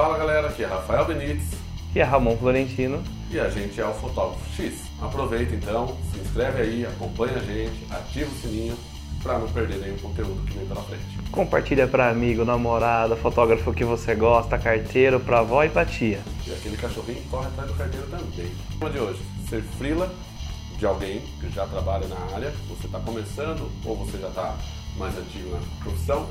Fala galera, aqui é Rafael Benites e é Ramon Florentino e a gente é o Fotógrafo X. Aproveita então, se inscreve aí, acompanha a gente, ativa o sininho para não perder nenhum conteúdo que vem pela frente. Compartilha para amigo, namorada, fotógrafo que você gosta, carteiro, para avó e para tia. E aquele cachorrinho corre atrás do carteiro também. O tema de hoje, ser frila de alguém que já trabalha na área, você está começando ou você já está mais antigo na profissão,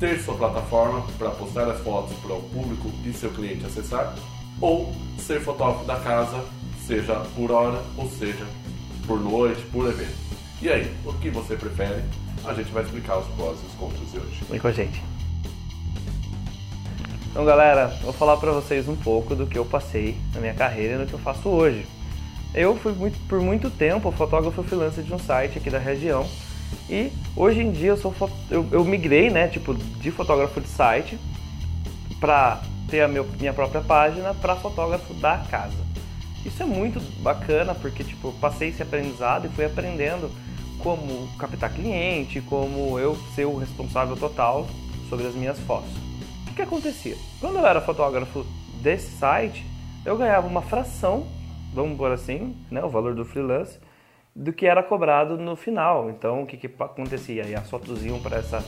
ter sua plataforma para postar as fotos para o público e seu cliente acessar, ou ser fotógrafo da casa, seja por hora ou seja por noite, por evento. E aí, o que você prefere? A gente vai explicar os prós e os contras de hoje. Vem com a gente. Então, galera, vou falar para vocês um pouco do que eu passei na minha carreira e no que eu faço hoje. Eu fui muito, por muito tempo fotógrafo freelancer de um site aqui da região e hoje em dia eu sou eu, eu migrei, né, tipo, de fotógrafo de site para ter a meu, minha própria página para fotógrafo da casa. Isso é muito bacana porque tipo, passei esse aprendizado e fui aprendendo como captar cliente, como eu ser o responsável total sobre as minhas fotos. O que, acontecia? Quando eu era fotógrafo desse site, eu ganhava uma fração, vamos por assim, né, o valor do freelance, do que era cobrado no final. Então, o que, que acontecia? E as fotos iam para essa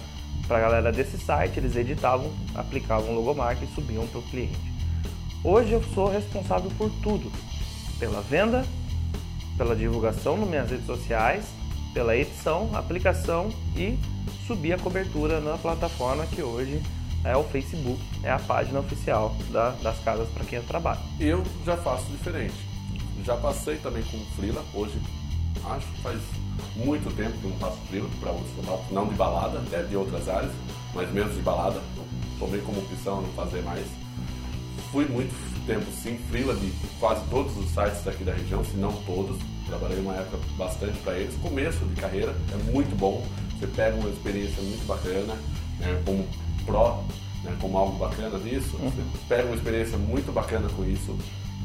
para a galera desse site, eles editavam, aplicavam logomarca e subiam para o cliente. Hoje eu sou responsável por tudo, pela venda, pela divulgação nas minhas redes sociais, pela edição, aplicação e subir a cobertura na plataforma que hoje é o Facebook, é a página oficial da, das casas para quem eu trabalho. Eu já faço diferente. Já passei também com Freela, hoje acho que faz muito tempo que não faço Freela para outros fotógrafos, não de balada, é de outras áreas, mas menos de balada. Tomei como opção não fazer mais. Fui muito tempo sim Freela de quase todos os sites daqui da região, se não todos. Trabalhei uma época bastante para eles. Começo de carreira é muito bom. Você pega uma experiência muito bacana, né, como pró, né, como algo bacana disso. Uhum. Você pega uma experiência muito bacana com isso.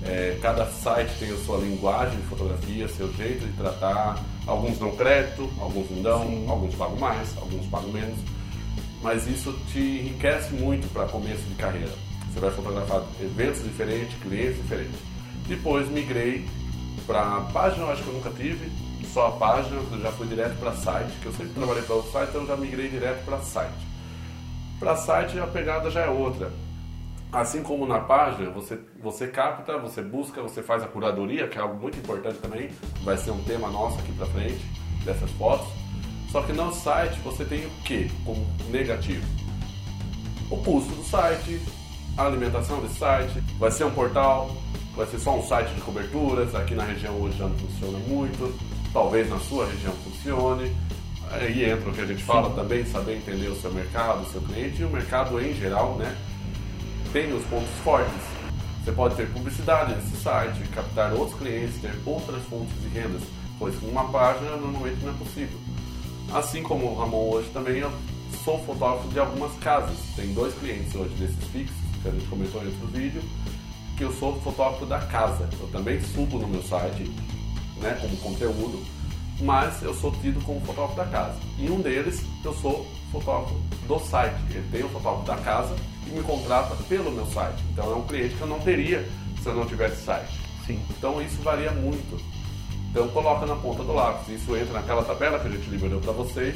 É, cada site tem a sua linguagem de fotografia, seu jeito de tratar. Alguns dão crédito, alguns não dão, Sim. alguns pagam mais, alguns pagam menos. Mas isso te enriquece muito para começo de carreira. Você vai fotografar eventos diferentes, clientes diferentes. Depois migrei para página, eu acho que eu nunca tive, só a página, eu já fui direto para site, que eu sempre trabalhei para outro site, então eu já migrei direto para site. Para site a pegada já é outra. Assim como na página, você, você capta, você busca, você faz a curadoria, que é algo muito importante também, vai ser um tema nosso aqui para frente, dessas fotos. Só que no site você tem o que como negativo? O custo do site, a alimentação desse site, vai ser um portal, vai ser só um site de coberturas, aqui na região hoje já não funciona muito, talvez na sua região funcione. Aí entra o que a gente fala Sim. também, saber entender o seu mercado, o seu cliente e o mercado em geral, né? Tem os pontos fortes. Você pode ter publicidade nesse site, captar outros clientes, ter outras fontes de rendas, pois com uma página normalmente não é possível. Assim como o Ramon hoje também, eu sou fotógrafo de algumas casas. Tem dois clientes hoje desses fixos, que a gente comentou em outro vídeo, que eu sou fotógrafo da casa. Eu também subo no meu site, né, como conteúdo, mas eu sou tido como fotógrafo da casa. E um deles, eu sou fotógrafo do site. Ele tem o fotógrafo da casa e me contrata pelo meu site. Então é um cliente que eu não teria se eu não tivesse site. Sim. Então isso varia muito. Então coloca na ponta do lápis. Isso entra naquela tabela que a gente liberou para vocês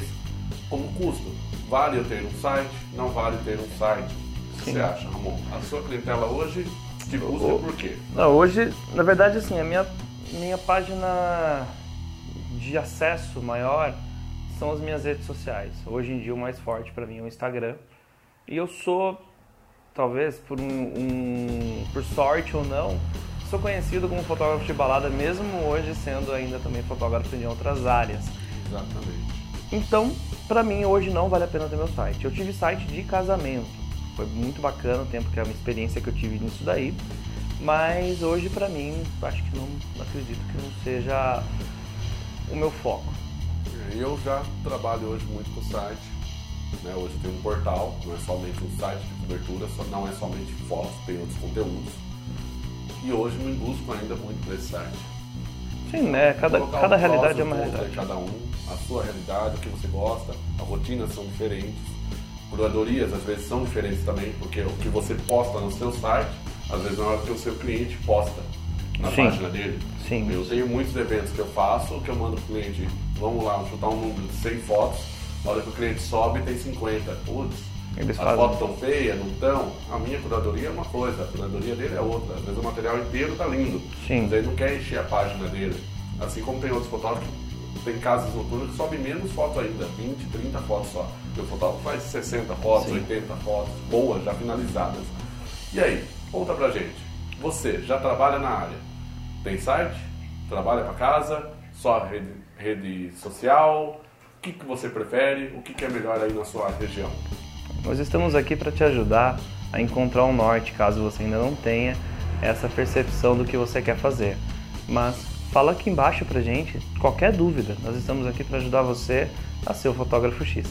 como custo. Vale eu ter um site? Não vale ter um site? O que você acha, Ramon? A sua clientela hoje te busca por quê? Não, hoje, na verdade, assim, a minha, minha página de acesso maior são as minhas redes sociais. Hoje em dia o mais forte para mim é o Instagram. E eu sou, talvez por um, um, por sorte ou não, sou conhecido como fotógrafo de balada, mesmo hoje sendo ainda também fotógrafo em outras áreas. Exatamente. Então, para mim hoje não vale a pena ter meu site. Eu tive site de casamento. Foi muito bacana o tempo que é uma experiência que eu tive nisso daí. Mas hoje para mim, acho que não, não acredito que não seja o meu foco. Eu já trabalho hoje muito com o site. Né? Hoje tem um portal, não é somente um site de cobertura, não é somente fotos, tem outros conteúdos. E hoje me busco ainda muito para esse site. Sim, né? Cada, cada realidade é uma realidade. Cada um, a sua realidade, o que você gosta, as rotinas são diferentes. curadorias às vezes são diferentes também, porque o que você posta no seu site, às vezes não é o que o seu cliente posta na Sim. página dele. Sim. Eu tenho muitos eventos que eu faço, que eu mando pro cliente, vamos lá, chutar um número de 100 fotos, na hora que o cliente sobe tem 50. Putz, Eles as fazem. fotos estão feias, não estão? A minha curadoria é uma coisa, a curadoria dele é outra. Às vezes o material inteiro tá lindo, Sim. mas ele não quer encher a página dele. Assim como tem outros fotógrafos tem casas noturnas que sobem menos fotos ainda, 20, 30 fotos só. E o fotógrafo faz 60 fotos, Sim. 80 fotos, boas, já finalizadas. E aí, conta pra gente. Você já trabalha na área? Tem site? Trabalha para casa? Só rede, rede social? O que, que você prefere? O que, que é melhor aí na sua região? Nós estamos aqui para te ajudar a encontrar um norte, caso você ainda não tenha essa percepção do que você quer fazer. Mas fala aqui embaixo pra gente qualquer dúvida. Nós estamos aqui para ajudar você a ser o fotógrafo X.